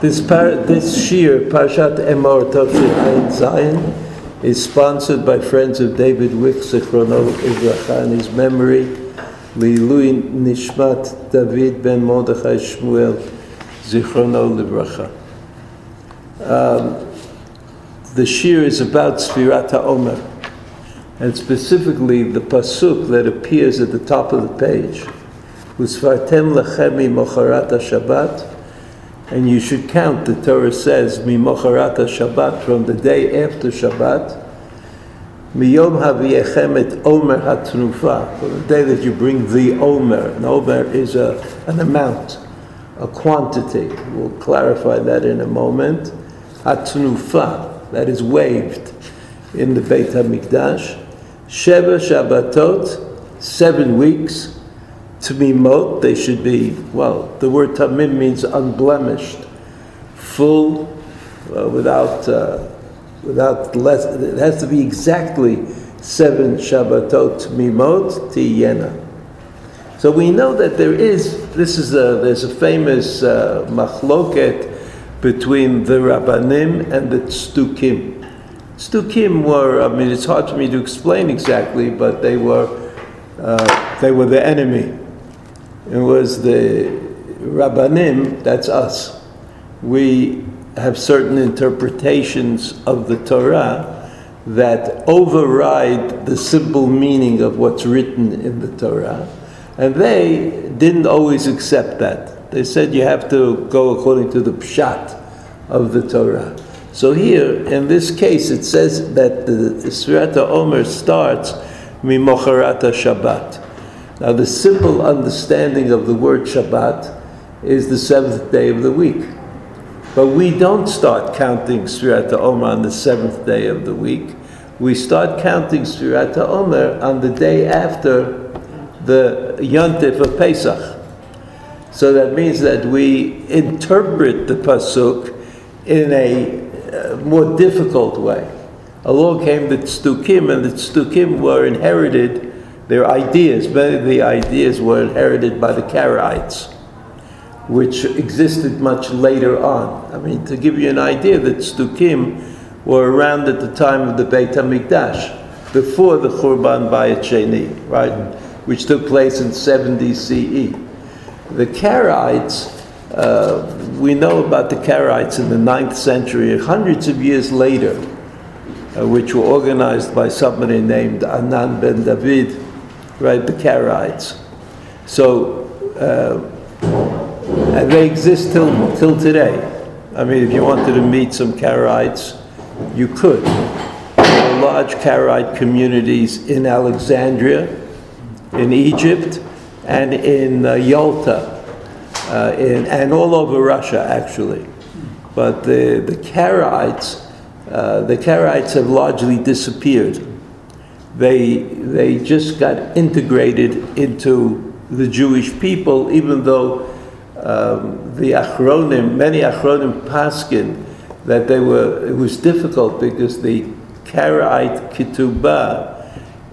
This, par- this shir, Parshat Emor Tovshin Ayin Zayin, is sponsored by friends of David Wick, Zichrono Livracha, in his memory, Li'ilui Nishmat David ben Mordechai Shmuel, Zichrono Livracha. Um, the shir is about Sfirat HaOmer, and specifically the pasuk that appears at the top of the page. Usfartem lechemi mocharat Shabbat, and you should count, the Torah says, Mimocharat Shabbat, from the day after Shabbat, Miyom Haviyechem et Omer HaTnufa, from the day that you bring the Omer. An Omer is a, an amount, a quantity. We'll clarify that in a moment. HaTnufa, that is waved in the Beit HaMikdash. Sheva Shabbatot, seven weeks Tamimot, they should be, well, the word tamim means unblemished, full, uh, without, uh, without less, it has to be exactly seven Shabbatot Tamimot Tiyena. So we know that there is, this is a, there's a famous uh, machloket between the Rabbanim and the Tzdukim. Tzdukim were, I mean, it's hard for me to explain exactly, but they were, uh, they were the enemy it was the Rabbanim, that's us. We have certain interpretations of the Torah that override the simple meaning of what's written in the Torah. And they didn't always accept that. They said you have to go according to the pshat of the Torah. So here, in this case, it says that the Sfirat Omer starts Mimocharata Shabbat. Now, the simple understanding of the word Shabbat is the seventh day of the week. But we don't start counting Sfirat Omer on the seventh day of the week. We start counting Sfirat Omer on the day after the Yontif of Pesach. So that means that we interpret the Pasuk in a uh, more difficult way. Along came the Tzdukim, and the Tzdukim were inherited their ideas, many of the ideas were inherited by the Karaites, which existed much later on. I mean, to give you an idea, the Tzdukim were around at the time of the Beit HaMikdash, before the Churban Bayit Sheni, right, which took place in 70 CE. The Karaites, uh, we know about the Karaites in the 9th century, hundreds of years later, uh, which were organized by somebody named Anan ben David, right, the Karaites. So, uh, they exist till, till today. I mean, if you wanted to meet some Karaites, you could. There are large Karaite communities in Alexandria, in Egypt, and in uh, Yalta, uh, in, and all over Russia, actually. But the, the Karaites, uh, the Karaites have largely disappeared they, they just got integrated into the Jewish people, even though um, the Achronim, many Achronim paskin, that they were, it was difficult because the Karaite Ketubah,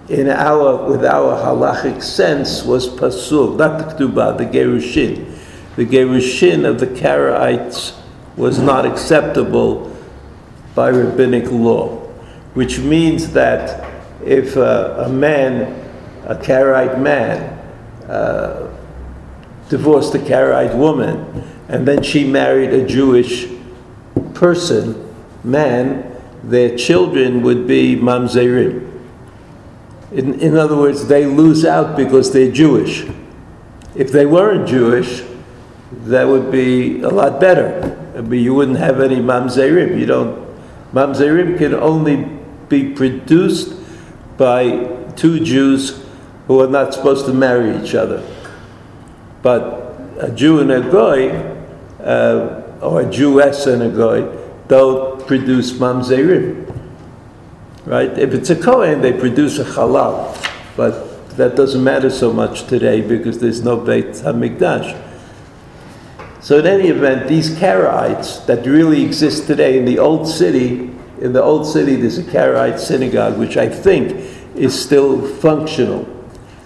in our, with our halachic sense, was pasul, not the Ketubah, the Gerushin. The Gerushin of the Karaites was not acceptable by rabbinic law, which means that if uh, a man, a Karaite man, uh, divorced a Karaite woman, and then she married a Jewish person, man, their children would be mamzerim. In, in other words, they lose out because they're Jewish. If they weren't Jewish, that would be a lot better. But you wouldn't have any mamzerim. You don't. Mamzerim can only be produced by two Jews who are not supposed to marry each other. But a Jew and a Goy, uh, or a Jewess and a Goy, don't produce mamzerim. Right? If it's a Kohen, they produce a halal. But that doesn't matter so much today because there's no Beit HaMikdash. So in any event, these Karaites that really exist today in the old city in the old city, there's a Karaite synagogue, which I think is still functional.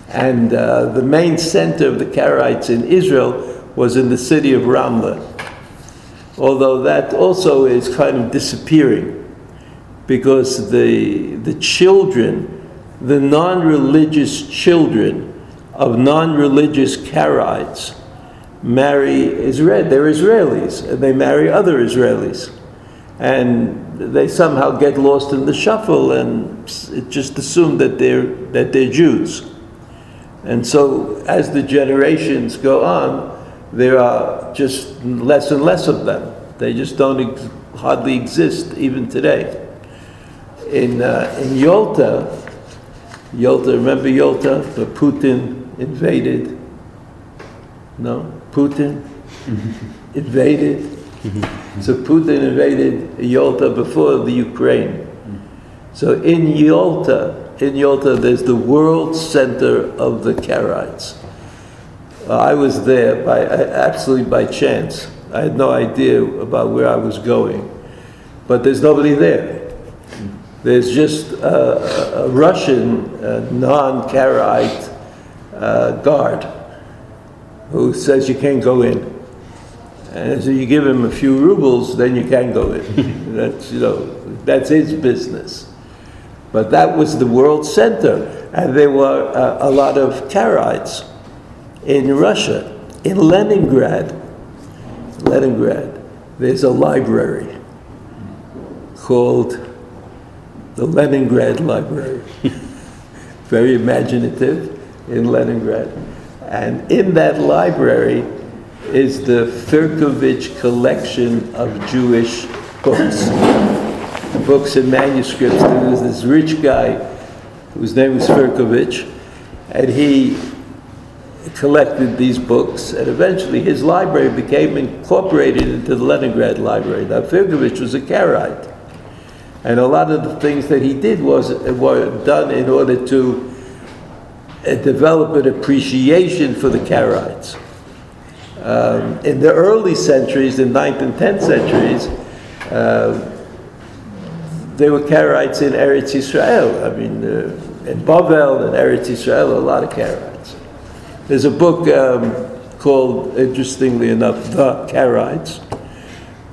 And uh, the main center of the Karaites in Israel was in the city of Ramla. although that also is kind of disappearing because the, the children, the non religious children of non religious Karaites, marry Israel. They're Israelis, and they marry other Israelis. And they somehow get lost in the shuffle and just assumed that they're, that they're Jews. And so, as the generations go on, there are just less and less of them. They just don't ex- hardly exist even today in, uh, in Yalta, Yalta, remember Yalta, where Putin invaded? No? Putin invaded. so Putin invaded Yalta before the Ukraine. So in Yalta, in Yalta, there's the world center of the Karaites. I was there by absolutely by chance. I had no idea about where I was going, but there's nobody there. There's just a, a Russian uh, non-Karaite uh, guard who says you can't go in. And so you give him a few rubles, then you can go in. that's, you know, that's his business. But that was the world center. And there were uh, a lot of Karaites in Russia. In Leningrad, Leningrad, there's a library called the Leningrad Library. Very imaginative in Leningrad. And in that library is the Firkovich collection of Jewish books, books and manuscripts. There was this rich guy whose name was Firkovich, and he collected these books, and eventually his library became incorporated into the Leningrad Library. Now, Firkovich was a Karaite. And a lot of the things that he did was were done in order to uh, develop an appreciation for the Karaites. Um, in the early centuries, the 9th and 10th centuries, uh, there were Karaites in Eretz Israel. I mean, uh, in Bavel and Eretz Israel, a lot of Karaites. There's a book um, called, interestingly enough, The Karaites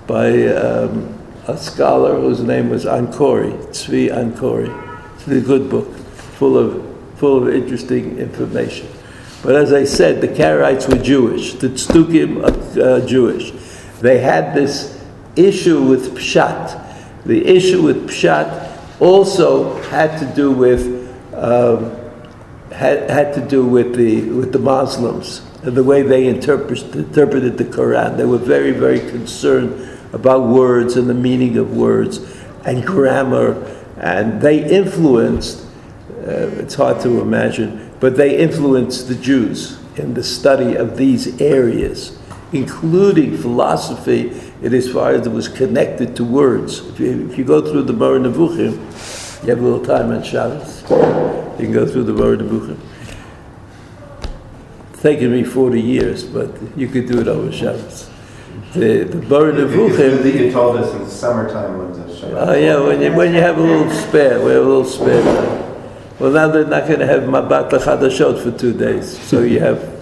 by um, a scholar whose name was Ankori, Tzvi Ankori. It's a good book, full of, full of interesting information. But as I said, the Karaites were Jewish, the Tzdukim are uh, Jewish. They had this issue with Pshat. The issue with Pshat also had to do with um, had, had to do with the with the Muslims and the way they interpret, interpreted the Quran. They were very very concerned about words and the meaning of words and grammar, and they influenced, uh, it's hard to imagine, but they influenced the Jews in the study of these areas, including philosophy in as far as it was connected to words. If you, if you go through the Moreh Nevuchim, you have a little time on Shabbos, you can go through the Moreh Nevuchim. It's taken me 40 years, but you could do it over Shabbos the the Moreh Nevuchim. You told us in the summertime when the Shabbat. Oh yeah, when you when you have a little spare, we have a little spare time. Well, now they're not going to have Mabat Chadashot for two days, so you have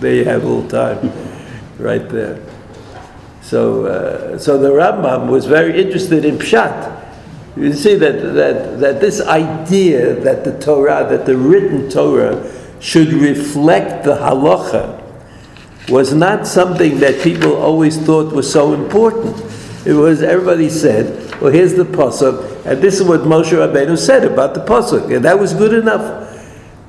there you have a little time, right there. So uh, so the Rambam was very interested in pshat. You see that that that this idea that the Torah, that the written Torah, should reflect the halacha was not something that people always thought was so important. It was, everybody said, well, here's the pasuk, and this is what Moshe Rabbeinu said about the pasuk, and that was good enough.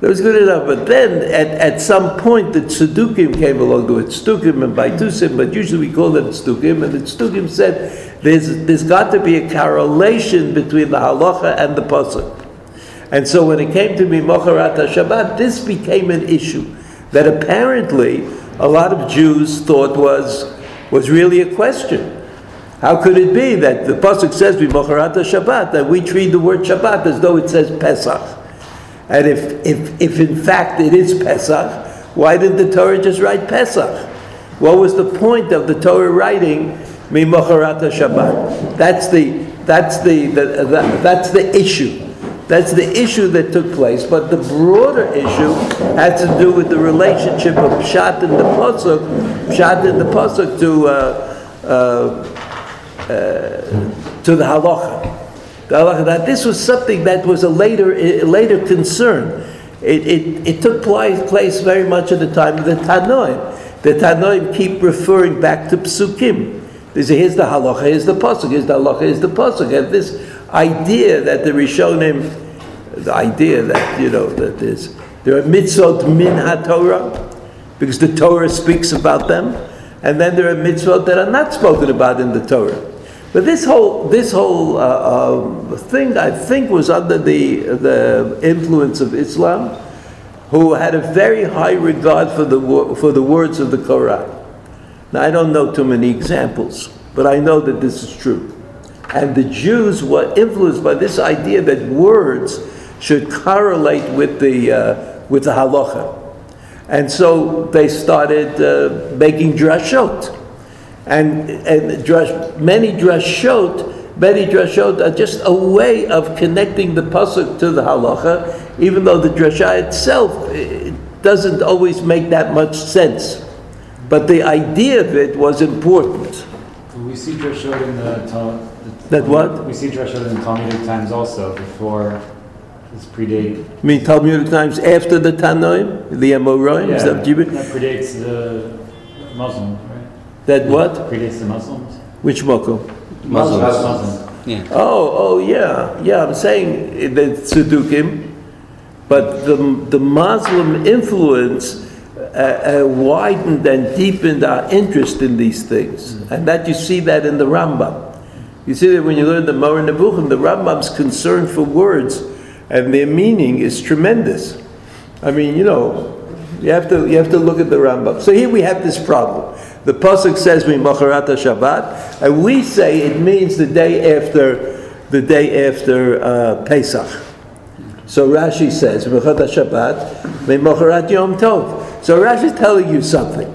That was good enough. But then, at, at some point, the tzedukim came along to it, tzedukim and baitusim, but usually we call them tzedukim, and the tzedukim said, there's, there's got to be a correlation between the halacha and the pasuk. And so when it came to be Mocharat Shabbat, this became an issue that apparently a lot of Jews thought was, was really a question. How could it be that the Pasuk says, B'mocharata Shabbat, that we treat the word Shabbat as though it says Pesach? And if, if, if in fact it is Pesach, why didn't the Torah just write Pesach? What was the point of the Torah writing Mimocharata Shabbat? That's the, that's the, the, the, that's the issue. That's the issue that took place, but the broader issue had to do with the relationship of Pshat and the Pasuk, Pshat and the Pasuk to, uh, uh, uh, to the halacha. The halacha that this was something that was a later a later concern. It, it, it took place, very much at the time of the Tanoim. The Tanoim keep referring back to psukim. They say, here's the halacha, here's the pasuk, here's the halacha, here's the pasuk. And this idea that the Rishonim, the idea that, you know, that there's, there are mitzvot min ha-Torah, because the Torah speaks about them, and then there are mitzvot that are not spoken about in the Torah. But this whole this whole uh, uh, thing, I think, was under the the influence of Islam, who had a very high regard for the for the words of the Quran. Now, I don't know too many examples, but I know that this is true. And the Jews were influenced by this idea that words should correlate with the uh, with the halacha, and so they started uh, making drashot and, and drash, many drashot, many drashot are just a way of connecting the pasuk to the halacha, even though the drasha itself it doesn't always make that much sense. But the idea of it was important. We see drashot in the That what? We see drashot in Talmudic times also before this predate. I mean, Talmudic times after the Tanoim, the Amoraim, is that that predates the Muslim, right? That what? Predates the Muslims. Which mokum? Muslims. Muslims. Yeah. Oh, oh, yeah, yeah. I'm saying the Tzedukim, but the the Muslim influence uh, uh, widened and deepened our interest in these things, and that you see that in the Rambam. You see that when you learn the Moreh Nevuchim, the Rambam's concern for words and their meaning is tremendous. I mean, you know, you have to you have to look at the Rambam. So here we have this problem. The pasuk says we "Mimacharat Shabbat," and we say it means the day after the day after uh, Pesach. So Rashi says "Mimacharat Shabbat," "Mimacharat Yom Tov." So Rashi is telling you something.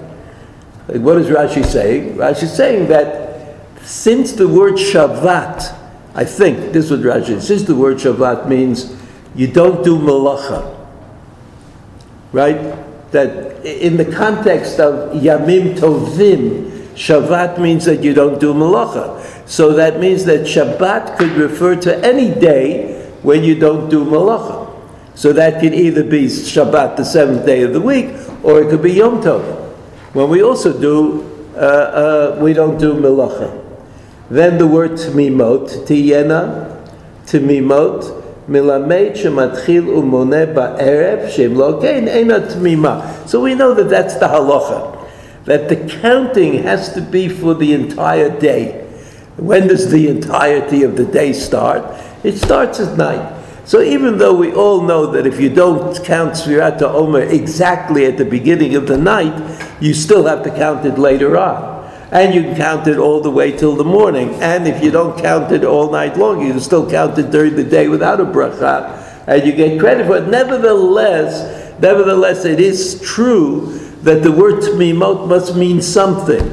Like, what is Rashi saying? Rashi is saying that since the word Shabbat, I think this is what Rashi is, since the word Shabbat means you don't do malacha, right? That in the context of Yamim Tovim, Shabbat means that you don't do malacha. So that means that Shabbat could refer to any day when you don't do malacha. So that could either be Shabbat, the seventh day of the week, or it could be Yom Tov. When we also do, uh, uh, we don't do malacha. Then the word tmimot, tiyena, tmimot, milamed shematchil umone ba'erev shem lo kein ena tmima. So we know that that's the halacha, that the counting has to be for the entire day. When does the entirety of the day start? It starts at night. So even though we all know that if you don't count Sfirat Omer exactly at the beginning of the night, you still have to count it later on. And you can count it all the way till the morning. And if you don't count it all night long, you can still count it during the day without a bracha, and you get credit for it. Nevertheless, nevertheless, it is true that the word tmimot must mean something.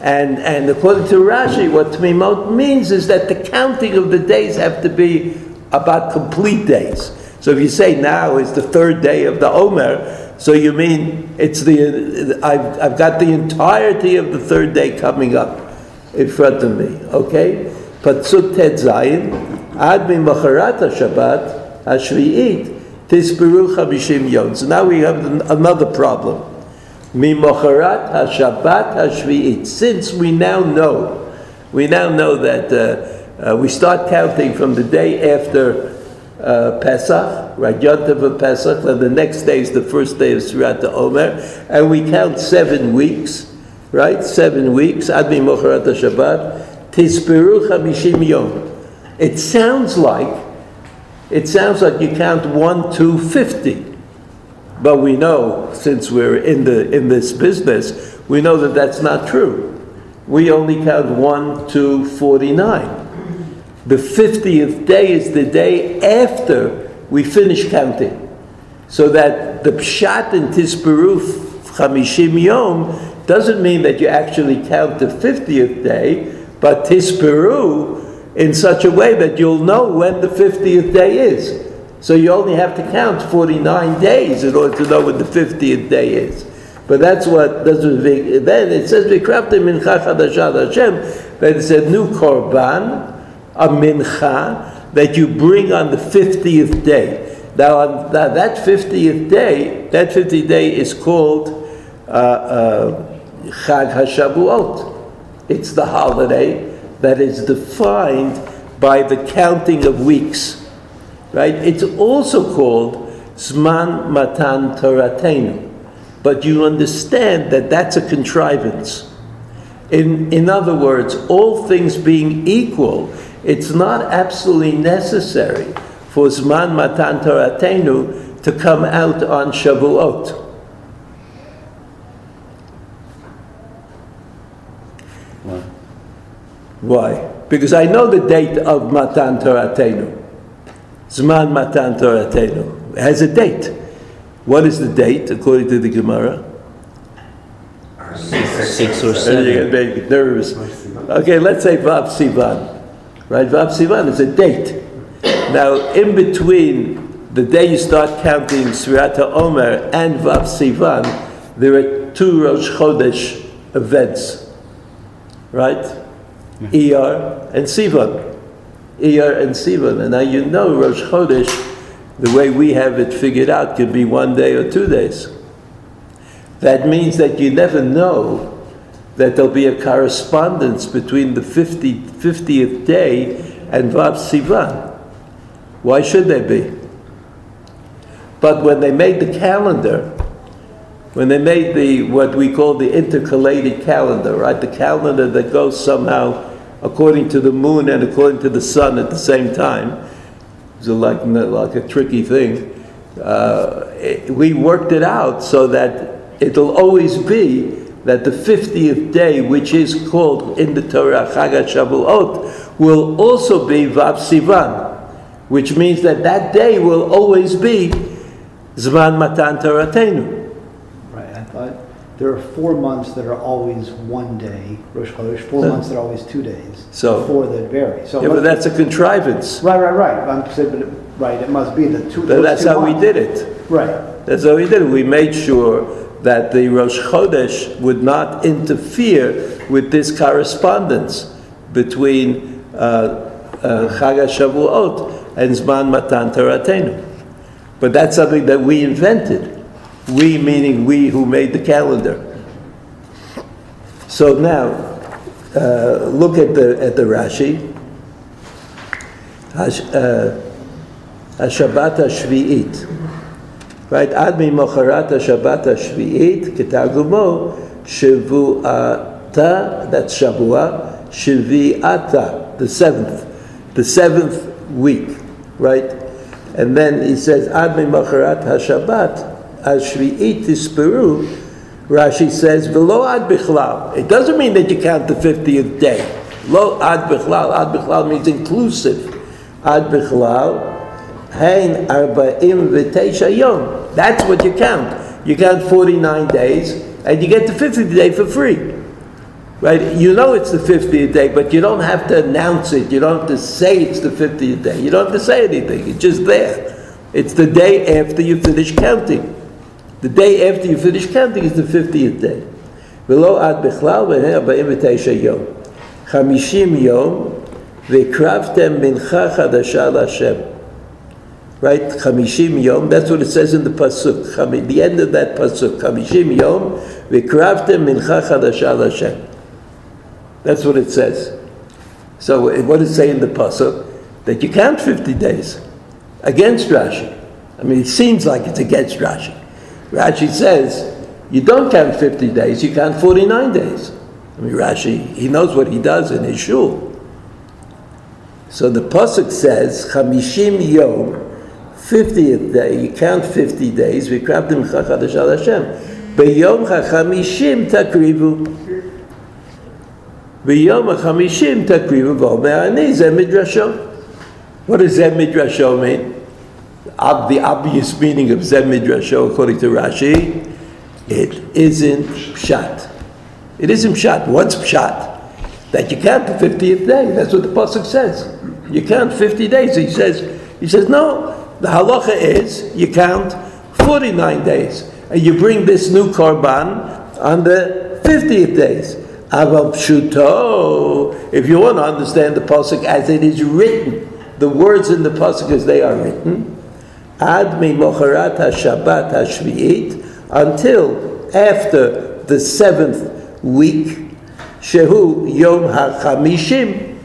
And, and according to Rashi, what tmimot means is that the counting of the days have to be about complete days. So if you say now is the third day of the Omer, so you mean it's the I've, I've got the entirety of the third day coming up in front of me. Okay, Patsuk Tet Zayin Ad Mimacharat Shabbat Hashvi'it Tisperu Chamishim Yom. So now we have another problem. Mimacharat Hashabbat Hashvi'it. Since we now know, we now know that uh, uh, we start counting from the day after uh, Pesach, of Pesach, and the next day is the first day of Sfirat Omer, and we count seven weeks, right? Seven weeks. Ad Mimacharat Shabbat Tisperu Chamishim Yom. It sounds like it sounds like you count one to fifty. But we know, since we're in, the, in this business, we know that that's not true. We only count 1 to 49. The 50th day is the day after we finish counting. So that the Pshat in Tisperu Chamishim Yom doesn't mean that you actually count the 50th day, but Tisperu in such a way that you'll know when the 50th day is. So you only have to count 49 days in order to know when the 50th day is. But that's what what then it says we Vikrafte Mincha Chadashat Hashem, that it's a new korban, a mincha that you bring on the fiftieth day. Now on that, that fiftieth day, that fiftieth day is called uh, uh, Chag HaShavuot. It's the holiday that is defined by the counting of weeks. Right? It's also called Zman Matan Toratenu. But you understand that that's a contrivance. In, in other words, all things being equal, it's not absolutely necessary for Zman Matan Toratenu to come out on Shavuot. Well, Why? Because I know the date of Matan Toratenu. Zman Matan Toratenu. It has a date. What is the date according to the Gemara? Six or seven. You get very nervous. Okay, let's say Vav Sivan. Right? Vav Sivan is a date. Now, in between the day you start counting Svirata Omer and Vav Sivan, there are two Rosh Chodesh events. Right? Iyar and Sivan. Iyar and Sivan. And now you know Rosh Chodesh, the way we have it figured out, could be one day or two days. That means that you never know that there'll be a correspondence between the 50, 50th day and Vav Sivan. Why should there be? But when they made the calendar, when they made the what we call the intercalated calendar, right? The calendar that goes somehow according to the moon and according to the sun at the same time. It's like like a tricky thing. Uh, it- we worked it out so that it'll always be that the 50th day, which is called in the Torah Chag Shavuot, will also be Vav Sivan, which means that that day will always be Zman Matan Toratenu. Right, I thought there are four months that are always one day, Rosh Chodesh, four months that are always two days. So- Four that vary, so. Yeah, but that's a contrivance. Right, right, right, I'm saying, but, right, it must be the two. But That's two how we did it. Right, That's how we did it. We made sure that the Rosh Chodesh would not interfere with this correspondence between uh, uh, Chag uh, HaShavuot uh, and Zman Matan Toratenu. But that's something that we invented. We meaning we who made the calendar. So now, uh, look at the, at the Rashi. Hash, uh, Shabbat HaShvi'it Right? עד ממחרת השבת השביעית, כתרגומו, שבועתה, that's שבוע, שביעתה, the seventh, the seventh week, right? And then he says, עד ממחרת השבת, השביעית תספרו, Rashi says, ולא עד בכלל. It doesn't mean that you count the 50th day. לא עד בכלל, עד בכלל means inclusive. עד בכלל, Hein arba'im v'teisha yom. That's what you count. You count 49 days, and you get the 50th day for free. Right? You know it's the 50th day, but you don't have to announce it. You don't have to say it's the 50th day. You don't have to say anything. It's just there. It's the day after you finish counting. The day after you finish counting is the 50th day. ולא עד בכלל, והן 49 יום. 50 יום, והקרבתם מנחה חדשה להשם. right? Chamishim Yom, that's what it says in the Pasuk. The end of that Pasuk. Chamishim Yom, v'kravtem mincha chadasha l'Hashem. That's what it says. So what does it say in the Pasuk? That you count 50 days against Rashi. I mean, it seems like it's against Rashi. Rashi says, you don't count 50 days, you count 49 days. I mean, Rashi, he knows what he does in his shul. So the pasuk says, "Chamishim yom, fiftieth day. You count fifty days. We grabbed him chachadash al Hashem. Beyom hachamishim takrivu. Beyom hachamishim takrivu v'omer ani zeh midrasho. What does zeh midrasho mean? The obvious meaning of zeh midrasho, according to Rashi, it isn't pshat. It isn't pshat. What's pshat? That you count the 50th day. That's what the Pasuk says. You count 50 days. He says, he says, no, the halacha is you count 49 days. and you bring this new korban on the 50th days. Aval pshuto, if you want to understand the pasuk as it is written, the words in the pasuk as they are written, ad mi mocharat Shabbat hashvi'it, until after the seventh week, shehu yom hachamishim,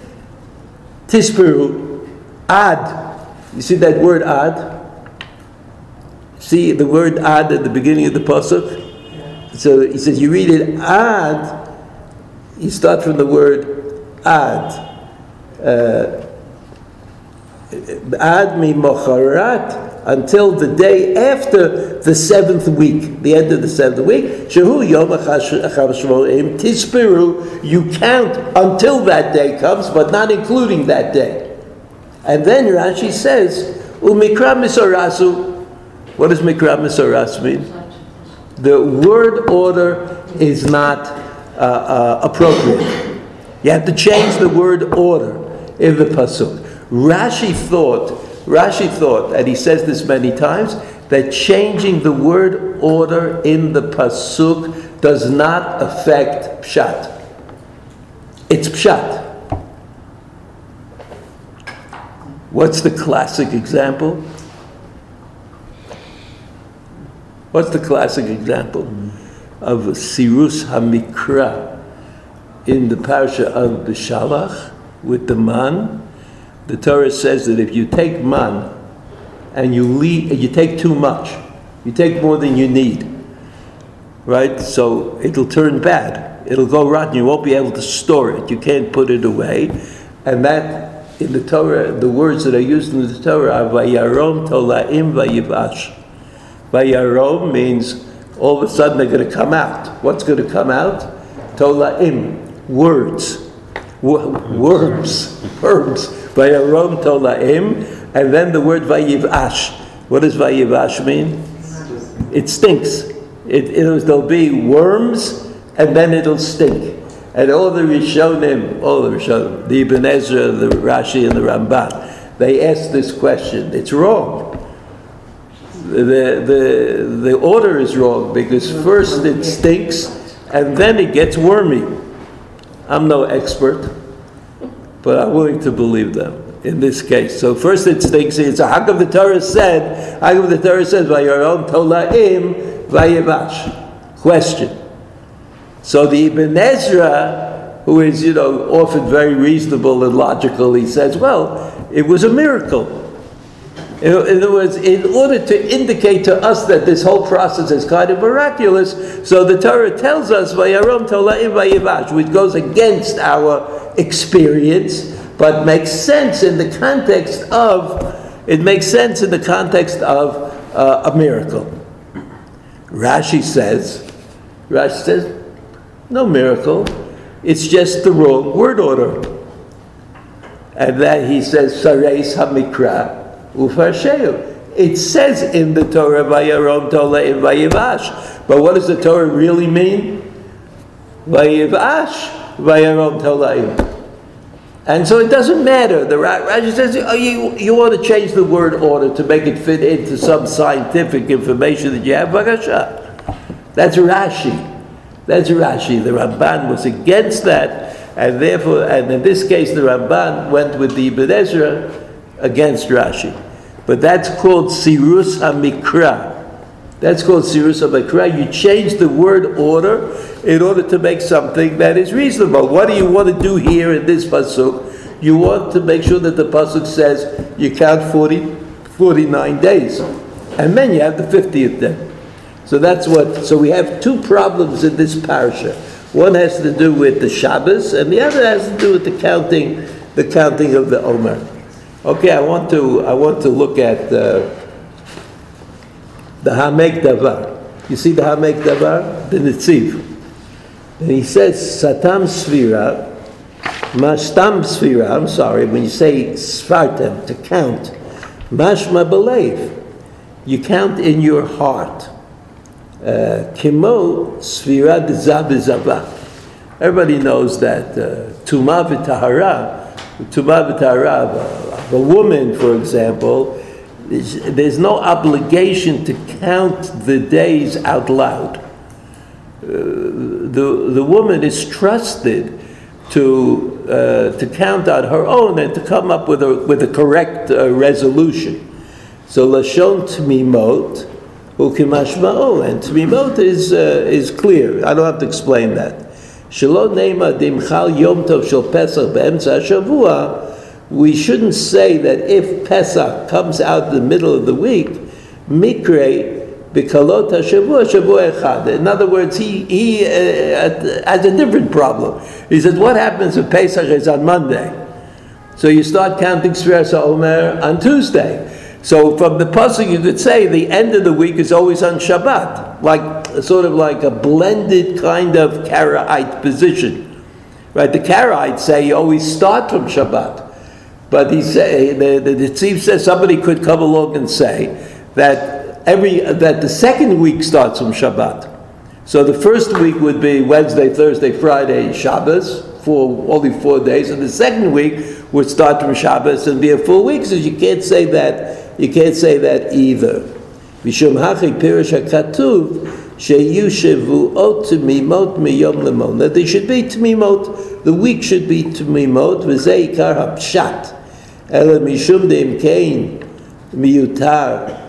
tisperu, ad. You see that word ad? See the word ad at the beginning of the pasuk? So he says you read it ad, you start from the word ad. Uh, ad mi mocharat until the day after the seventh week, the end of the seventh week. Shehu yom tispiru. You count until that day comes, but not including that day. And then Rashi says, umikra misorasu. What does mikra misoras mean? The word order is not uh, uh, appropriate. You have to change the word order in the pasuk. Rashi thought, Rashi thought, and he says this many times, that changing the word order in the pasuk does not affect pshat. It's pshat. What's the classic example? What's the classic example of Sirus Hamikra in the parasha of Beshalach with the man? The Torah says that if you take man and you leave, you take too much, you take more than you need, right? So it'll turn bad. It'll go rotten. You won't be able to store it. You can't put it away, and that in the Torah, the words that are used in the Torah are vayarom tolaim vayivash. Vayarom means all of a sudden they're going to come out. What's going to come out? Tolaim, words, worms, worms. Vayarom tolaim, and then the word vayivash. What does vayivash mean? It stinks. It, it, there'll be worms, and then it'll stink. And all the Rishonim, all the Rishonim, the Ibn Ezra, the Rashi, and the Ramban, they ask this question. It's wrong. The, the, the order is wrong because first it stinks and then it gets wormy. I'm no expert, but I'm willing to believe them in this case. So first it stinks. It's a Hakav the Torah said. Hakav the Torah says by your own tolaim vayevash. Question. So the Ibn Ezra, who is you know often very reasonable and logical, he says, well, it was a miracle. In other words, in order to indicate to us that this whole process is kind of miraculous, so the Torah tells us, which goes against our experience, but makes sense in the context of, it makes sense in the context of uh, a miracle. Rashi says, Rashi says, no miracle, it's just the wrong word order. And then he says, Sareis HaMikra, Ufarsheu. It says in the Torah, Vayarom Tola in Vayivash. But what does the Torah really mean? Vayivash, Vayarom Tolaim. And so it doesn't matter. The Rashi says, oh, you, you want to change the word order to make it fit into some scientific information that you have. That's Rashi. That's Rashi. The Ramban was against that, and therefore, and in this case, the Ramban went with the Ibn Ezra against Rashi. But that's called Sirus HaMikra. That's called Sirus HaMikra. You change the word order in order to make something that is reasonable. What do you want to do here in this Pasuk? You want to make sure that the Pasuk says you count 40, 49 days. And then you have the 50th day. So that's what, so we have two problems in this parsha. One has to do with the Shabbos, and the other has to do with the counting, the counting of the Omer. Okay, I want to I want to look at uh, the Haamek Davar. You see the Haamek Davar, the Nitziv, and he says Satam Svira, Mashtam Svira. I'm sorry, when you say Svartem to count, Mashma Belev, you count in your heart. Uh, Kimo Svira Zabizava. Everybody knows that uh, v'Tahara, Tumah v'Tahara, a woman, for example, there's, there's no obligation to count the days out loud. Uh, the, the woman is trusted to, uh, to count on her own and to come up with a, with a correct uh, resolution. So Lashon Tmimot, Ukimashma'o, and Tmimot is, uh, is clear. I don't have to explain that. Shelo Neima Dimchal Yom Tov Shel Pesach Be'emtza Shavua, we shouldn't say that if Pesach comes out in the middle of the week, Mikre Bikalot HaShavua Shavua Echad. In other words, he, he uh, has a different problem. He says, what happens if Pesach is on Monday? So you start counting Sfiras Omer on Tuesday. So from the pasuk, you could say the end of the week is always on Shabbat, like sort of like a blended kind of Karaite position, right? The Karaites say you always start from Shabbat, but he say the the, the Tzib says somebody could come along and say that every that the second week starts from Shabbat. So the first week would be Wednesday, Thursday, Friday, Shabbos, for only four days, and the second week would start from Shabbos and be a full week. So you can't say that you can't say that either. Mishum hachi pirish hakatuv tmimot miyom lemon. That they should be tmimot. The week should be tmimot. Hapshat. Ela mishum deim kein miyutar.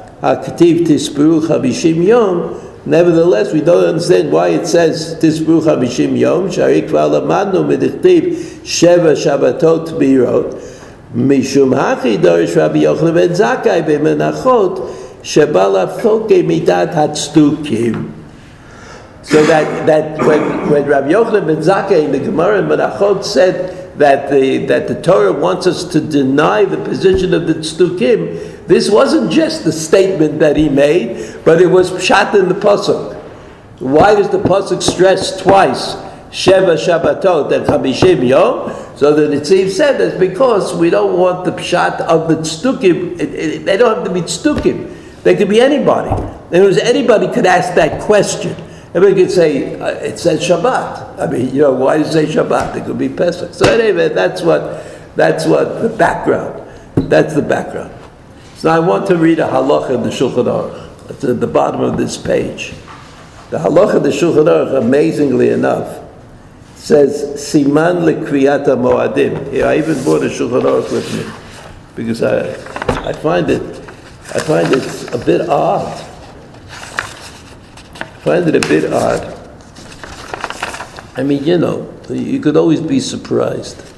Nevertheless, we don't understand why it says "Tisbruch Chamishim Yom Shari Kvar Lamanu Medichtiv Sheva Shabbatot Birot Mishum Hachi Dorish Rabbi Yochanan Ben Zakkai B'Menachot Shebala Foke Midat Hatzdukim So that, that when, when Rabbi Yochanan Ben Zakkai in the Gemara in Menachot said that the, that the Torah wants us to deny the position of the Tzdukim, this wasn't just the statement that he made, but it was pshat in the Pasuk. Why does the Pasuk stress twice Sheva Shabbatot and Chamishim Yom? So the Nitziv said that's because we don't want the pshat of the tzdukim. They don't have to be tzdukim. They could be anybody. And it was anybody could ask that question. Everybody could say uh, it says Shabbat. I mean, you know, why does it say Shabbat? It could be Pesach. So anyway, that's what that's what the background. That's the background. So I want to read a halacha in the Shulchan Aruch. It's at the bottom of this page. The halacha of the Shulchan Aruch, amazingly enough, says Siman lekriyata moadim. Here, I even brought a Shulchan Aruch with me because I, I find it, I find it a bit odd. I find it a bit odd. I mean, you know, you could always be surprised.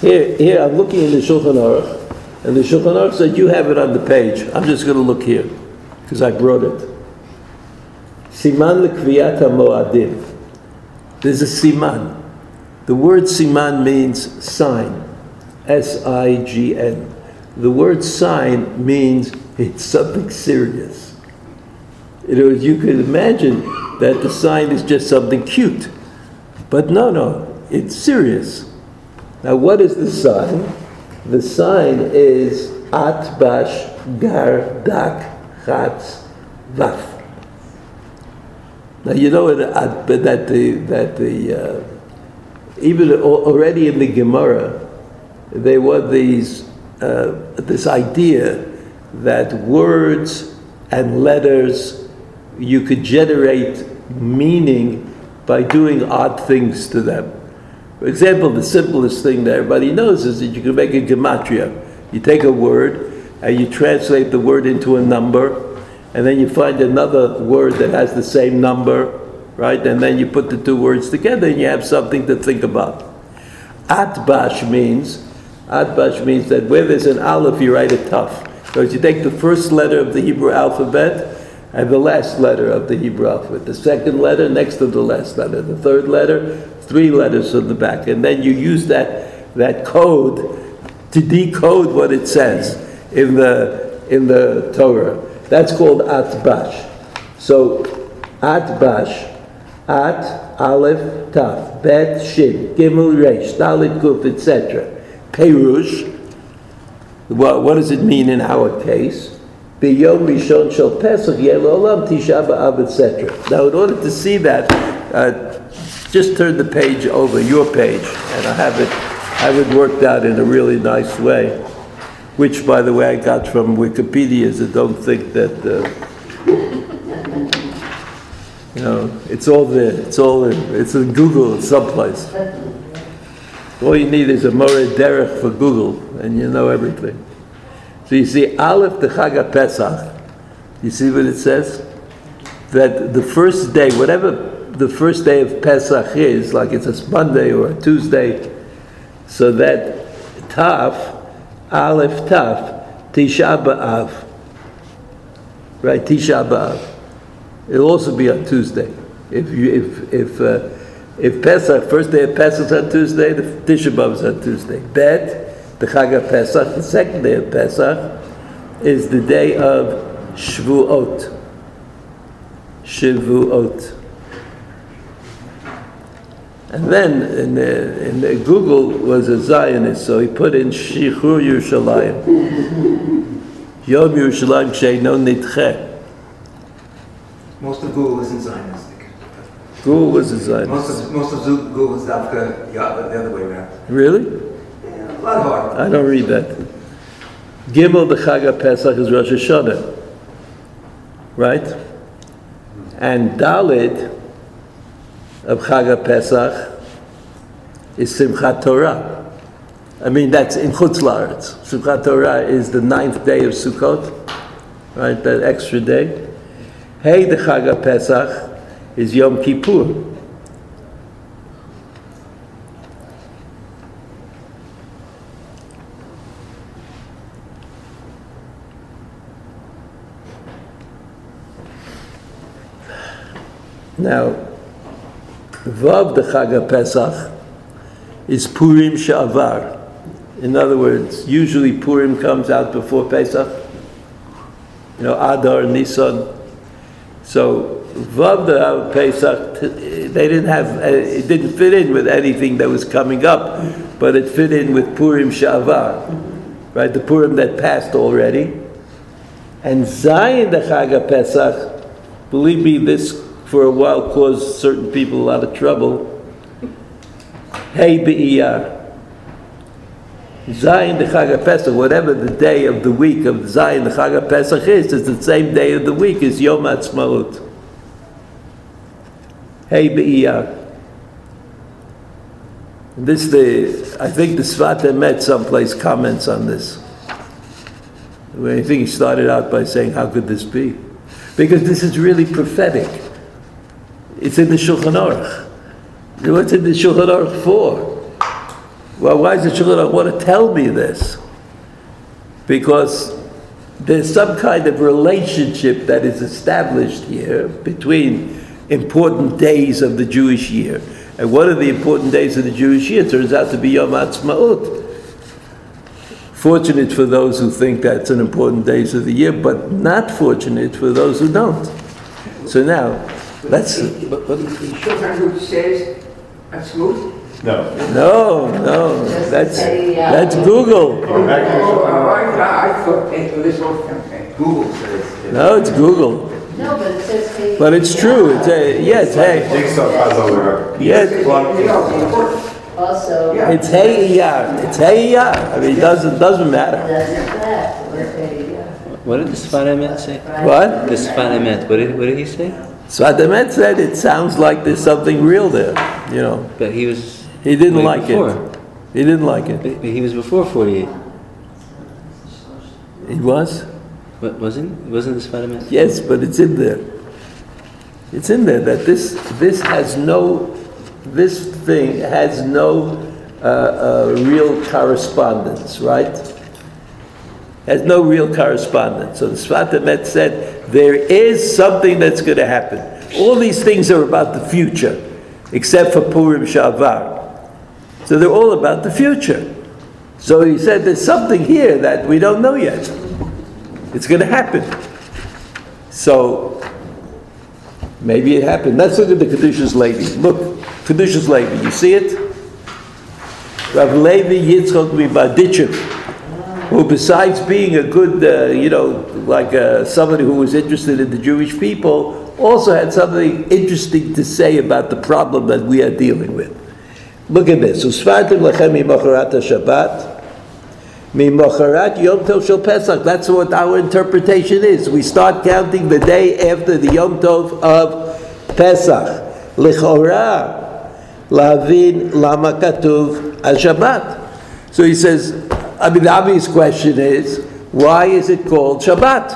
Here, here, I'm looking in the Shulchan Aruch, and the Shulchan Aruch said you have it on the page. I'm just going to look here because I brought it. Siman lekviyat moadim. There's a siman. The word siman means sign. S-I-G-N. The word sign means it's something serious. In other words, you could imagine that the sign is just something cute. But no, no, it's serious. Now, what is the sign? The sign is Atbash Gar Dak Chatz Vaf. Now you know that, that the that the uh, even already in the Gemara there were these uh, this idea that words and letters you could generate meaning by doing odd things to them. For example, the simplest thing that everybody knows is that you can make a gematria. You take a word and you translate the word into a number and then you find another word that has the same number, right? And then you put the two words together and you have something to think about. Atbash means, Atbash means that where there's an aleph, you write a taf. So you take the first letter of the Hebrew alphabet and the last letter of the Hebrew alphabet. The second letter next to the last letter. The third letter, three letters on the back. And then you use that, that code to decode what it says in the, in the Torah. That's called atbash. So atbash, at, aleph, taf, bet, shin, gimel, resh, dalet, kuf, etc. Perush, what, what does it mean in our case? Pesach etc. Now, in order to see that, uh, just turn the page over, your page, and I have it have it worked out in a really nice way, which, by the way, I got from Wikipedia, so don't think that, uh, you know, it's all there, it's all in, it's in Google someplace. All you need is a More Derech for Google, and you know everything. So you see, Aleph the Chag Pesach, you see what it says? That the first day, whatever the first day of Pesach is, like it's a Monday or a Tuesday, so that Taf, Aleph Taf, Tisha B'Av, right? Tisha B'Av. It'll also be on Tuesday. If you if if uh, if Pesach first day of Pesach is on Tuesday, the Tisha B'Av is on Tuesday. Bet the Chag of Pesach, the second day of Pesach, is the day of Shvuot. Shavuot. And then in, the, in the Google was a Zionist, so he put in Shichur Yerushalayim. Yom Yerushalayim Sheino Nitche. Most of Google isn't Zionistic. Google was a Most Zionist. of, most of Google is Dafka, yeah, the other way around. Really? Yeah, a lot of art. I don't read that. Gimel, the Chag Pesach, is Rosh Hashanah. Right? And Dalet of Chag Pesach is Simchat Torah. I mean, that's in Chutz La'aretz. Simchat Torah is the ninth day of Sukkot, right? That extra day. Hey, the Chag Pesach is Yom Kippur. Now, Vav the Chag of Pesach is Purim Sha'avar. In other words, usually Purim comes out before Pesach. You know, Adar, Nisan. So Vav the Pesach, they didn't have, it didn't fit in with anything that was coming up, but it fit in with Purim Sha'avar, right? The Purim that passed already. And Zayin the Chag of Pesach, believe me, this for a while caused certain people a lot of trouble. Hey Be'iyar. Zayin the Chag Pesach, whatever the day of the week of Zayin the Chag Pesach is, it's the same day of the week as Yom Ha'atzmaut. Hey Be'iyar. This the, I think the Sfat Emet someplace comments on this. I think he started out by saying, how could this be? Because this is really prophetic. It's in the Shulchan Aruch. What's in the Shulchan Aruch for? Well, why does the Shulchan Aruch want to tell me this? Because there's some kind of relationship that is established here between important days of the Jewish year. And one of the important days of the Jewish year turns out to be Yom Ha'atzmaut. Fortunate for those who think that's an important days of the year, but not fortunate for those who don't. So now, let's, But, but the Shulchan Aruch says, that's smooth. No. no, no, that's, uh, that's Google. Going back to the Oh, I, I thought it was all, okay. Google says. No, it's Google. No, but it says hey. But it's true, it's a, yes, hey, Jigsaw puzzle yes, You know, important. Also, Yeah. it's hey Iyar, it's hey Iyar. I mean, it doesn't, doesn't matter. doesn't that, what's hey, yeah. What did the Sfat say? What? The Sfat what did, what did he say? Sfat Emet said it sounds like there's something real there, you know. But he was. He didn't like it. He didn't like it. But but he was before 48. He was? What, wasn't, wasn't the Sfat Emet? Yes, but it's in there. It's in there that this, this has no, this thing has no uh, uh, real correspondence, right? Has no real correspondence. So the Sfat said, there is something that's going to happen. All these things are about the future, except for Purim Shavar. So they're all about the future. So he said, there's something here that we don't know yet. It's going to happen. So maybe it happened. Let's look at the Kedushas Levi. Look, Kedushas Levi. You see it? Rav Levi Yitzchok MiBerditchev, who besides being a good, uh, you know, like uh, somebody who was interested in the Jewish people, also had something interesting to say about the problem that we are dealing with. Look at this. Usfartim lechem mimocharat Shabbat. Mimocharat Yom Tov Shel Pesach. That's what our interpretation is. We start counting the day after the Yom Tov of Pesach. Lechora lavin lama katuv Shabbat. So he says, I mean, the obvious question is, why is it called Shabbat?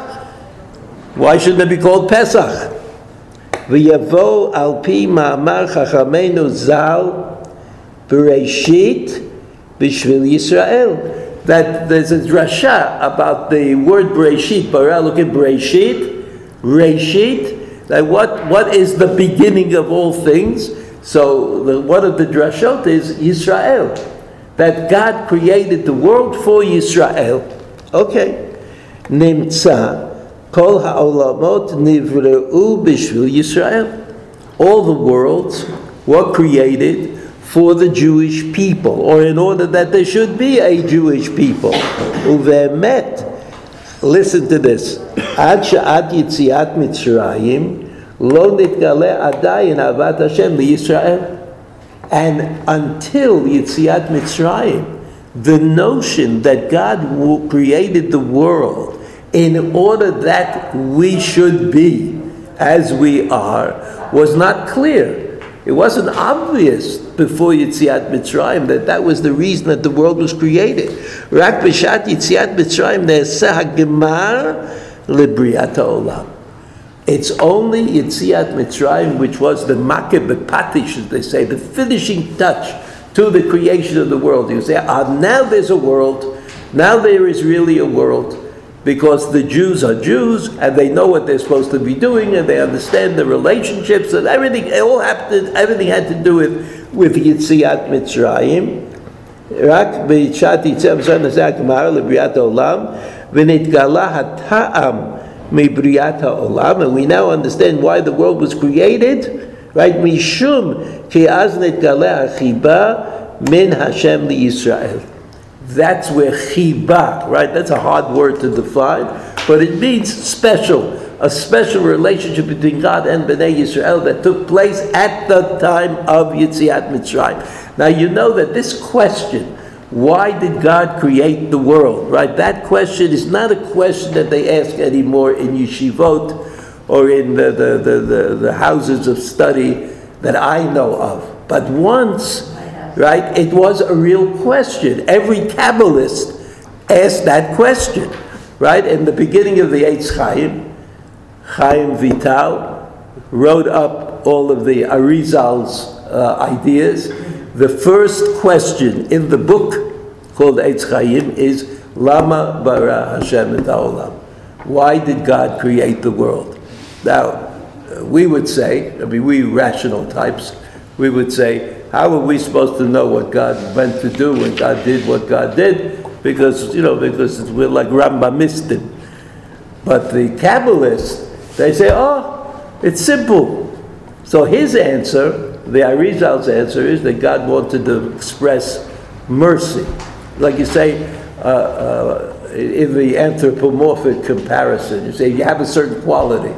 Why shouldn't it be called Pesach? ויבוא על פי מאמר חכמינו ז"ל בראשית בשביל ישראל. That there's a drasha about the word Bereshit, bara, look at Bereshit, Reshit, that what, what is the beginning of all things? So the, one of the drashot is Yisrael, that God created the world for Yisrael. Okay. נמצא כל העולמות נבראו בשביל ישראל. All the worlds were created for the Jewish people, or in order that there should be a Jewish people. ובאמת, listen to this, עד שעד יציאת מצרים לא נתגלה עדיין אהבת השם לישראל. And until Yitziat Mitzrayim, the notion that God created the world in order that we should be as we are was not clear. It wasn't obvious before Yitziat Mitzrayim that that was the reason that the world was created. Rak b'shat Yitziat Mitzrayim ne'eseh ha'gemar ha'olam. It's only Yitziat Mitzrayim which was the bepatish, as they say, the finishing touch to the creation of the world. You say, ah, now there's a world, now there is really a world, because the Jews are Jews and they know what they're supposed to be doing and they understand the relationships and everything. It all happened. Everything had to do with with Yitziat Mitzrayim. רק בשעת יצא מצרים נעשה הגמר לבריאת העולם ונתגלה הטעם מבריאת העולם and we now understand why the world was created right? Mishum ki az netgale achiba min Hashem li Yisrael. That's where chiba, right? That's a hard word to define, but it means special, a special relationship between God and Bnei Yisrael that took place at the time of Yitziat Mitzrayim. Now you know that this question, why did God create the world? Right? That question is not a question that they ask anymore in yeshivot or in the, the, the, the, the houses of study that I know of. But once right? It was a real question. Every Kabbalist asked that question, right? In the beginning of the Eitz Chaim, Chaim Vital wrote up all of the Arizal's uh, ideas. The first question in the book called Eitz Chaim is Lama bara Hashem et? Why did God create the world? Now, we would say, I mean, we rational types, we would say, how are we supposed to know what God meant to do when God did what God did? Because, you know, because we're like Rambamistim. But the Kabbalists, they say, oh, it's simple. So his answer, the Arizal's answer, is that God wanted to express mercy. Like you say, uh, uh, in the anthropomorphic comparison, you say you have a certain quality,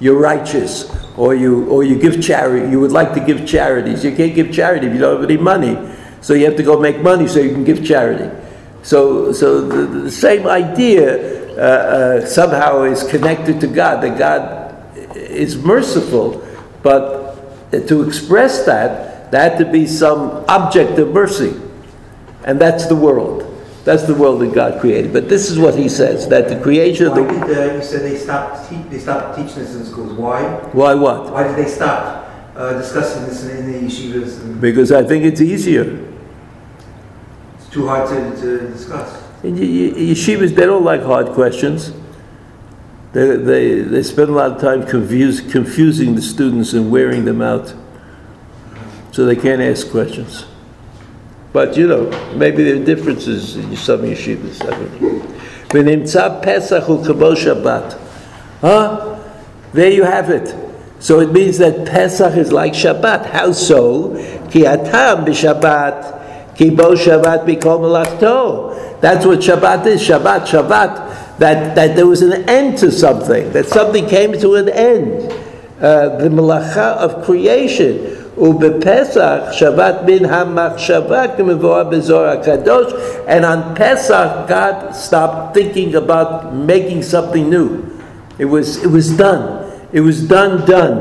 you're righteous, or you or you give charity. You would like to give charities. You can't give charity if you don't have any money, so you have to go make money so you can give charity. So so the, the same idea uh, uh, somehow is connected to God. That God is merciful, but to express that, there had to be some object of mercy, and that's the world. That's the world that God created. But this is what he says that the creation of Why the did, uh, you said they stopped, te- they stopped teaching this in schools, why? why what? Why did they stop uh, discussing this in, in the yeshivas? And Because I think it's easier. it's too hard to, to discuss. In y- y- yeshivas, they don't like hard questions. They, they, they spend a lot of time confuse, confusing the students and wearing them out. So they can't ask questions. But you know, maybe there are differences in some yeshivas. I mean, v'nimtza Pesach u'kabo Shabbat. Huh? There you have it. So it means that Pesach is like Shabbat. How so? Ki atam b'Shabbat, ki bo Shabbat mikol. That's what Shabbat is. Shabbat, Shabbat. That, that there was an end to something. That something came to an end. Uh, the malacha of creation ובפסח שבת מן המחשבה כמבואר בזוהר הקדוש, and on Pesach God stopped thinking about making something new. It was, it was done. It was done, done.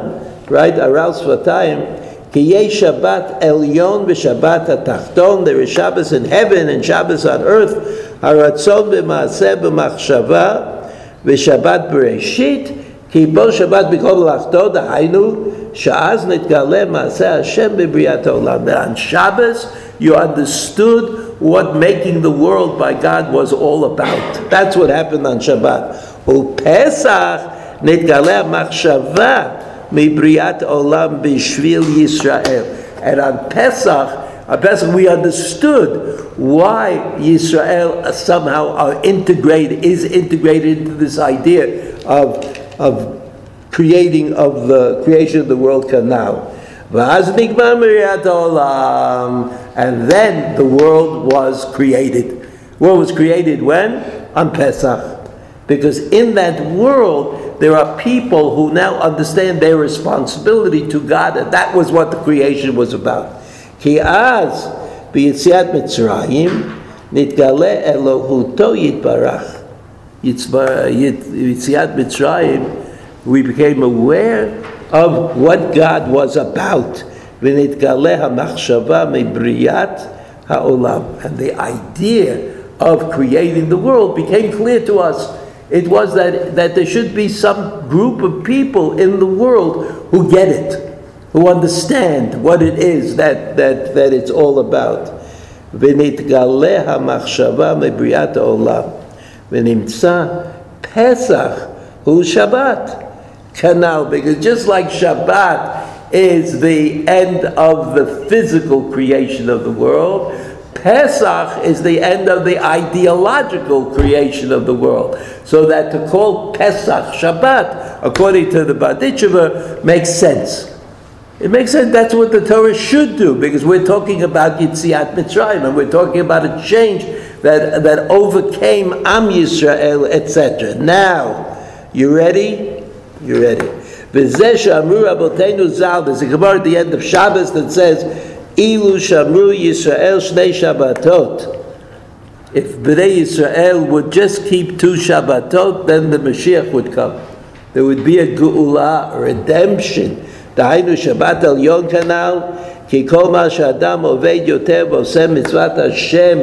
Right? Aral Svatayim, כי יש שבת עליון ושבת התחתון, there is Shabbos in heaven and Shabbos on earth, הרצון במעשה במחשבה ושבת בראשית, כי בו שבת בכל מלאכתו, דהיינו, Sha'az nitgale ma'aseh Hashem b'briyat olam. On Shabbos, you understood what making the world by God was all about. That's what happened on Shabbat. U'pesach nitgale machshava mi'briyat olam b'shvil Yisrael. And on Pesach, on Pesach we understood why Yisrael somehow are integrated, is integrated into this idea of, of creating of the creation of the world canal. And then the world was created. World was created when? On Pesach. Because in that world, there are people who now understand their responsibility to God, and that was what the creation was about. Ki az b'yitziat Mitzrayim nitgale Elohuto yitbarach. Yitziat Mitzrayim we became aware of what God was about. ונתגלה המחשבה מבריאת העולם. And the idea of creating the world became clear to us. It was that, that there should be some group of people in the world who get it, who understand what it is that, that, that it's all about. ונתגלה המחשבה מבריאת העולם, ונמצא פסח הוא שבת. Canal, because just like Shabbat is the end of the physical creation of the world, Pesach is the end of the ideological creation of the world. So that to call Pesach Shabbat, according to the Berditchever, makes sense. It makes sense. That's what the Torah should do because we're talking about Yitziat Mitzrayim and we're talking about a change that, that overcame Am Yisrael, etc. Now, you ready? You ready? V'zeh shamru rabotenu zal. There's a Gemara at the end of Shabbos that says, Ilu shamru Yisrael shnei Shabbatot. If Bnei Yisrael would just keep two Shabbatot, then the Mashiach would come. There would be a geula, a redemption. דהיינו שבת עליון כנ"ל, כי כל מה שאדם עובד יותר ועושה מצוות השם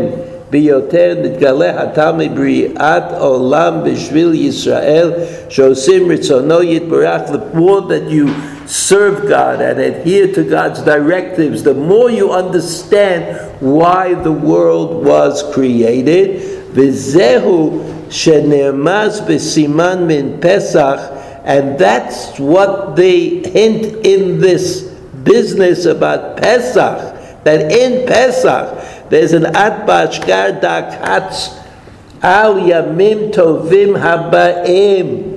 ביותר נתגלה הטעם מבריאת עולם בשביל ישראל שעושים רצונו יתברך the more that you serve God and adhere to God's directives the more you understand why the world was created וזהו שנרמז בסימן מן פסח and that's what they hint in this business about Pesach that in Pesach there's an atbashkar dakatz al yamim tovim haba'im.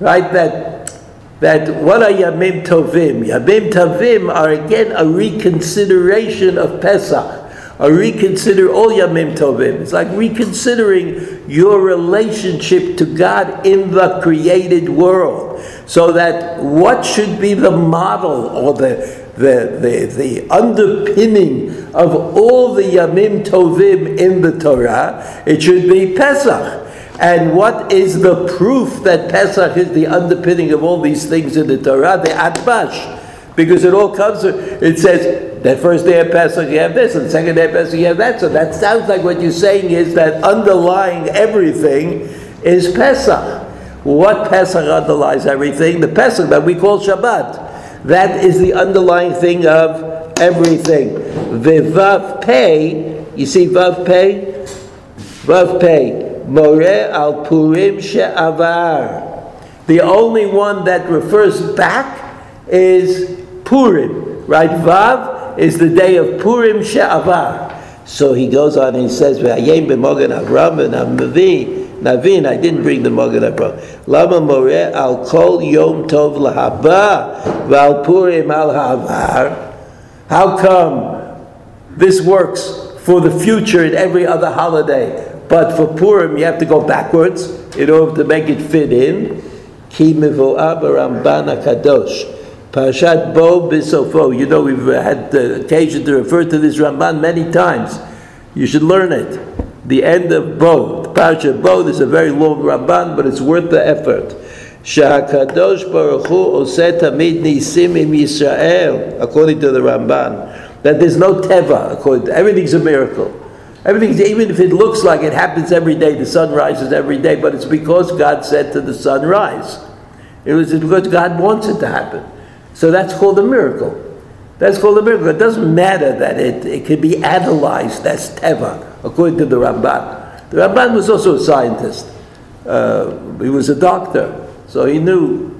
Right, that, that what are yamim tovim? Yamim tovim are again a reconsideration of Pesach. A reconsider all yamim tovim. It's like reconsidering your relationship to God in the created world. So that what should be the model or the the, the, the underpinning of all the Yamim Tovim in the Torah, it should be Pesach. And what is the proof that Pesach is the underpinning of all these things in the Torah? The Atbash. Because it all comes, it says, that first day of Pesach you have this, and second day of Pesach you have that. So that sounds like what you're saying is that underlying everything is Pesach. What Pesach underlies everything? The Pesach that we call Shabbat. That is the underlying thing of everything. Vivav pei, you see Vav pei? Vav pei, More al Purim she'avar. The only one that refers back is Purim, right? Vav is the day of Purim she'avar. So he goes on and he says. Navin, I didn't bring the Mogen Avram. Lama al kol yom tov lahaba v'al al havar. How come this works for the future in every other holiday, but for Purim you have to go backwards in order to make it fit in? Ki mivo'ah Ramban HaKadosh. Parashat Bo Bisofo. You know, we've had the occasion to refer to this Ramban many times. You should learn it. The end of Bo, Parashat Bo, there's a very long Ramban, but it's worth the effort. Shahakadosh Hu oseh tamid nisim im Yisrael, according to the Ramban, that there's no teva. According to, everything's a miracle. Everything's even if it looks like it happens every day, the sun rises every day, but it's because God said to the sun rise. It was because God wants it to happen. So that's called a miracle. That's called a miracle. It doesn't matter that it, it can be analyzed as teva, according to the Ramban. The Ramban was also a scientist. Uh, he was a doctor. So he knew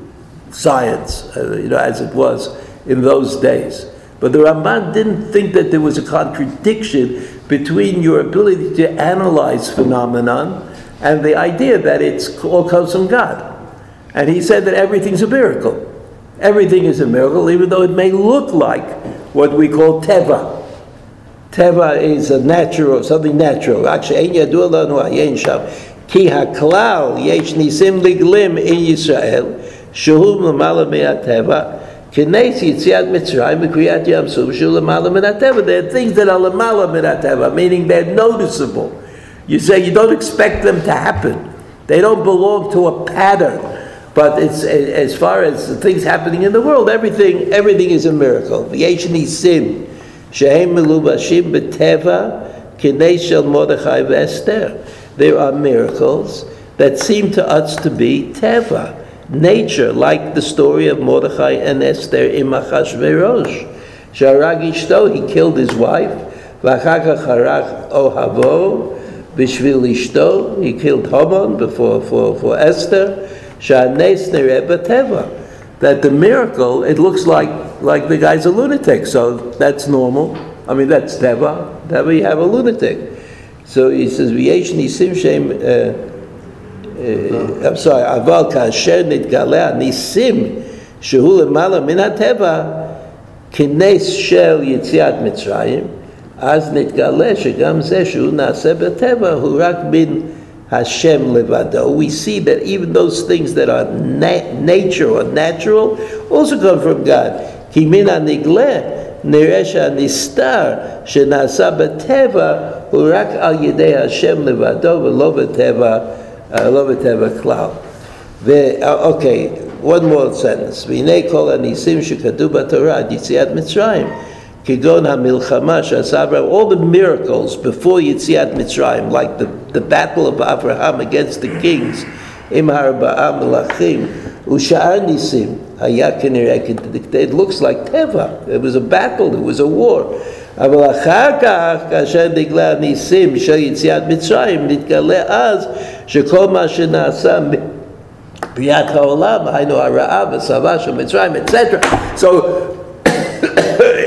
science, uh, you know, as it was in those days. But the Ramban didn't think that there was a contradiction between your ability to analyze phenomenon and the idea that it's all comes from God. And he said that everything's a miracle. Everything is a miracle, even though it may look like what we call teva. Teva is a natural, something natural. Actually, ein yadu lanu ayin sham. כי הכלל יש ניסים לגלים עם ישראל שהוא למעלה מהטבע כנס יציאת מצרים וקריאת ים סוף שהוא למעלה מן הטבע. There are things that are למעלה מן הטבע, meaning they're noticeable. You say you don't expect them to happen. They don't belong to a pattern. But it's as far as things happening in the world, everything everything is a miracle. ויש ניסים שהם מלובשים בטבע כדי של מרדכי ואסתר there are miracles that seem to us to be teva, nature, like the story of Mordechai and Esther in Achashverosh. Sharag Ishto, he killed his wife. V'achakach harach ohavo b'shvil Ishto, he killed Haman before for, for Esther. Shanes nereba teva. That the miracle, it looks like like the guy's a lunatic, so that's normal. I mean, that's teva. Teva, you have a lunatic. So he says, "V'yesh nisim shem." I'm sorry. Aval kasher nitgaleh nisim shehu lemala min hateva כנס של יציאת מצרים, אז נתגלה שגם זה שהוא נעשה בטבע הוא רק מן Hashem Levado, we see that even those things that are na- nature or natural also come from God. Kimina nigle neresha nistar shenasa b'teva urak al yedei Hashem Levado v'lo loveteva, uh, lo. Uh, okay, one more sentence. V'nei kol anisim shekadu b'Torah yitziat Mitzrayim. Kigon HaMilchama, Shasa Avraham, all the miracles before Yitziat Mitzrayim, like the, the battle of Abraham against the kings, Imhar Ba'am Lachim, Usha'ar Nisim, Hayakin Erekin, it looks like Teva. It was a battle, it was a war. אבל אחר כך, כאשר נגלה הניסים של יציאת מצרים, נתגלה אז שכל מה שנעשה מבריאת העולם, היינו הרעה וסבה של etc. So,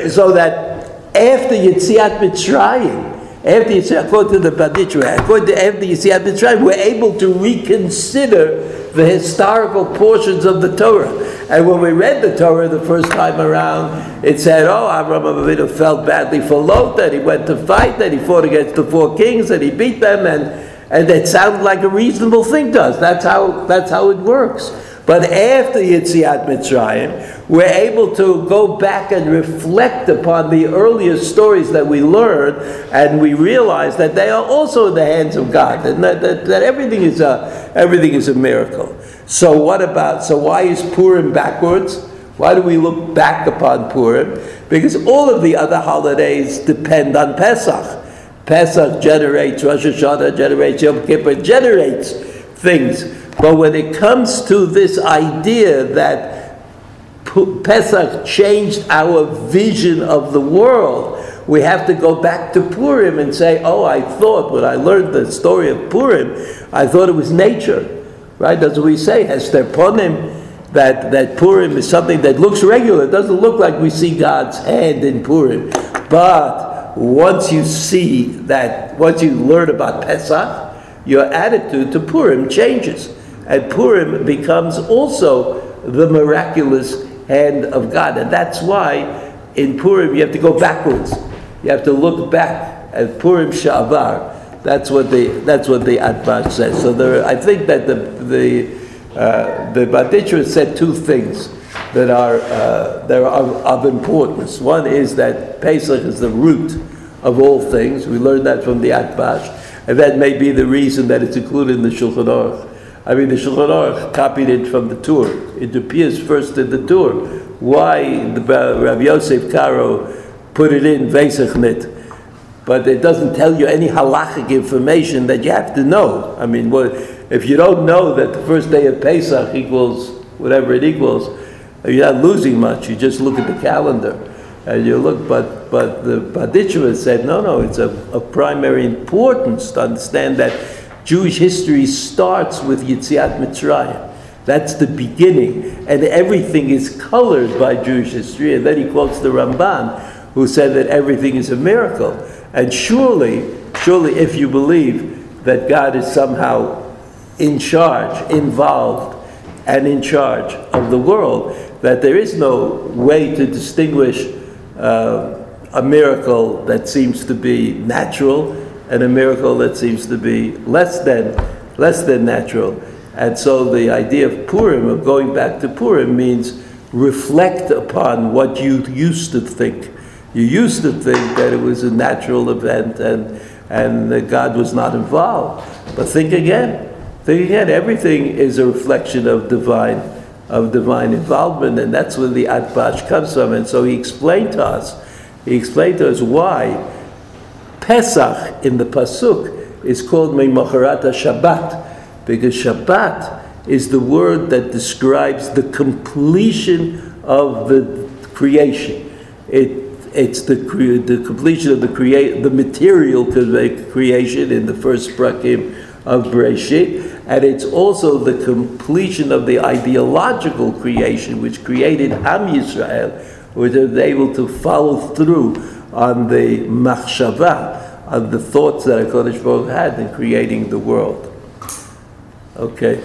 so that after Yitziat Mitzrayim, after Yitzhak, according to the Baditra, according to after Yitziat Mitzrayim, we're able to reconsider the historical portions of the Torah. And when we read the Torah the first time around, it said, oh, Avram Avinu felt badly for Lot, that he went to fight, that he fought against the four kings, that he beat them, and, and that sounded like a reasonable thing to us. That's how, that's how it works. But after Yitziat Mitzrayim, we're able to go back and reflect upon the earlier stories that we learned, and we realize that they are also in the hands of God, and that, that, that everything, is a, everything is a miracle. So what about, so why is Purim backwards? Why do we look back upon Purim? Because all of the other holidays depend on Pesach. Pesach generates, Rosh Hashanah generates, Yom Kippur generates things. But when it comes to this idea that Pesach changed our vision of the world, we have to go back to Purim and say, oh, I thought when I learned the story of Purim, I thought it was nature. Right? That's what we say. Hester Ponim, that, that Purim is something that looks regular. It doesn't look like we see God's hand in Purim. But once you see that, once you learn about Pesach, your attitude to Purim changes. And Purim becomes also the miraculous hand of God. And that's why in Purim you have to go backwards. You have to look back at Purim Shavar. That's what the that's what the Atbash says. So there, I think that the the uh, the Baditra said two things. that are, uh, that are of, of importance. One is that Pesach is the root of all things. We learned that from the Atbash, and that may be the reason that it's included in the Shulchan Aruch. I mean, the Shulchan Aruch copied it from the Tur. It appears first in the Tur. Why the Rav Yosef Karo put it in Vesachnit? but it doesn't tell you any halachic information that you have to know. I mean, what, if you don't know that the first day of Pesach equals whatever it equals, you're not losing much. You just look at the calendar and you look. But but the Berditchever said, no, no, it's of, of primary importance to understand that Jewish history starts with Yitziat Mitzrayim. That's the beginning, and everything is colored by Jewish history. And then he quotes the Ramban, who said that everything is a miracle. And surely, surely, if you believe that God is somehow in charge, involved, and in charge of the world, that there is no way to distinguish uh, a miracle that seems to be natural and a miracle that seems to be less than less than natural. And so the idea of Purim, of going back to Purim, means reflect upon what you used to think. You used to think that it was a natural event and, and that God was not involved. But think again. Think again. Everything is a reflection of divine, of divine involvement, and that's where the Atbash comes from. And so he explained to us, he explained to us why Pesach in the Pasuk is called Meimocharata Shabbat, because Shabbat is the word that describes the completion of the creation. It it's the, cre- the completion of the create the material creation in the first prakim of Bereshit, and it's also the completion of the ideological creation which created Am Yisrael, which was able to follow through on the machshava, on the thoughts that HaKadosh Baruch had in creating the world. Okay,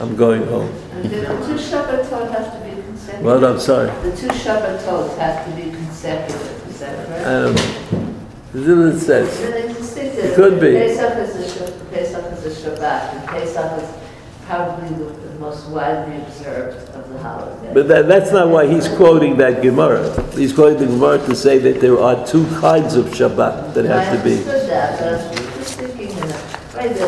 I'm going home. And the two Shabbatot have to be consecutive. Well, I'm sorry. The two Shabbatot have to be consecutive, is that don't know. This is what it says. It could be. Pesach is a, Shab- Pesach is a Shabbat, and Pesach is probably the the most widely observed of the holidays. But that, that's not why he's quoting that Gemara. He's quoting the Gemara to say that there are two kinds of Shabbat that I have to be. understood that, but I'm just thinking, right, the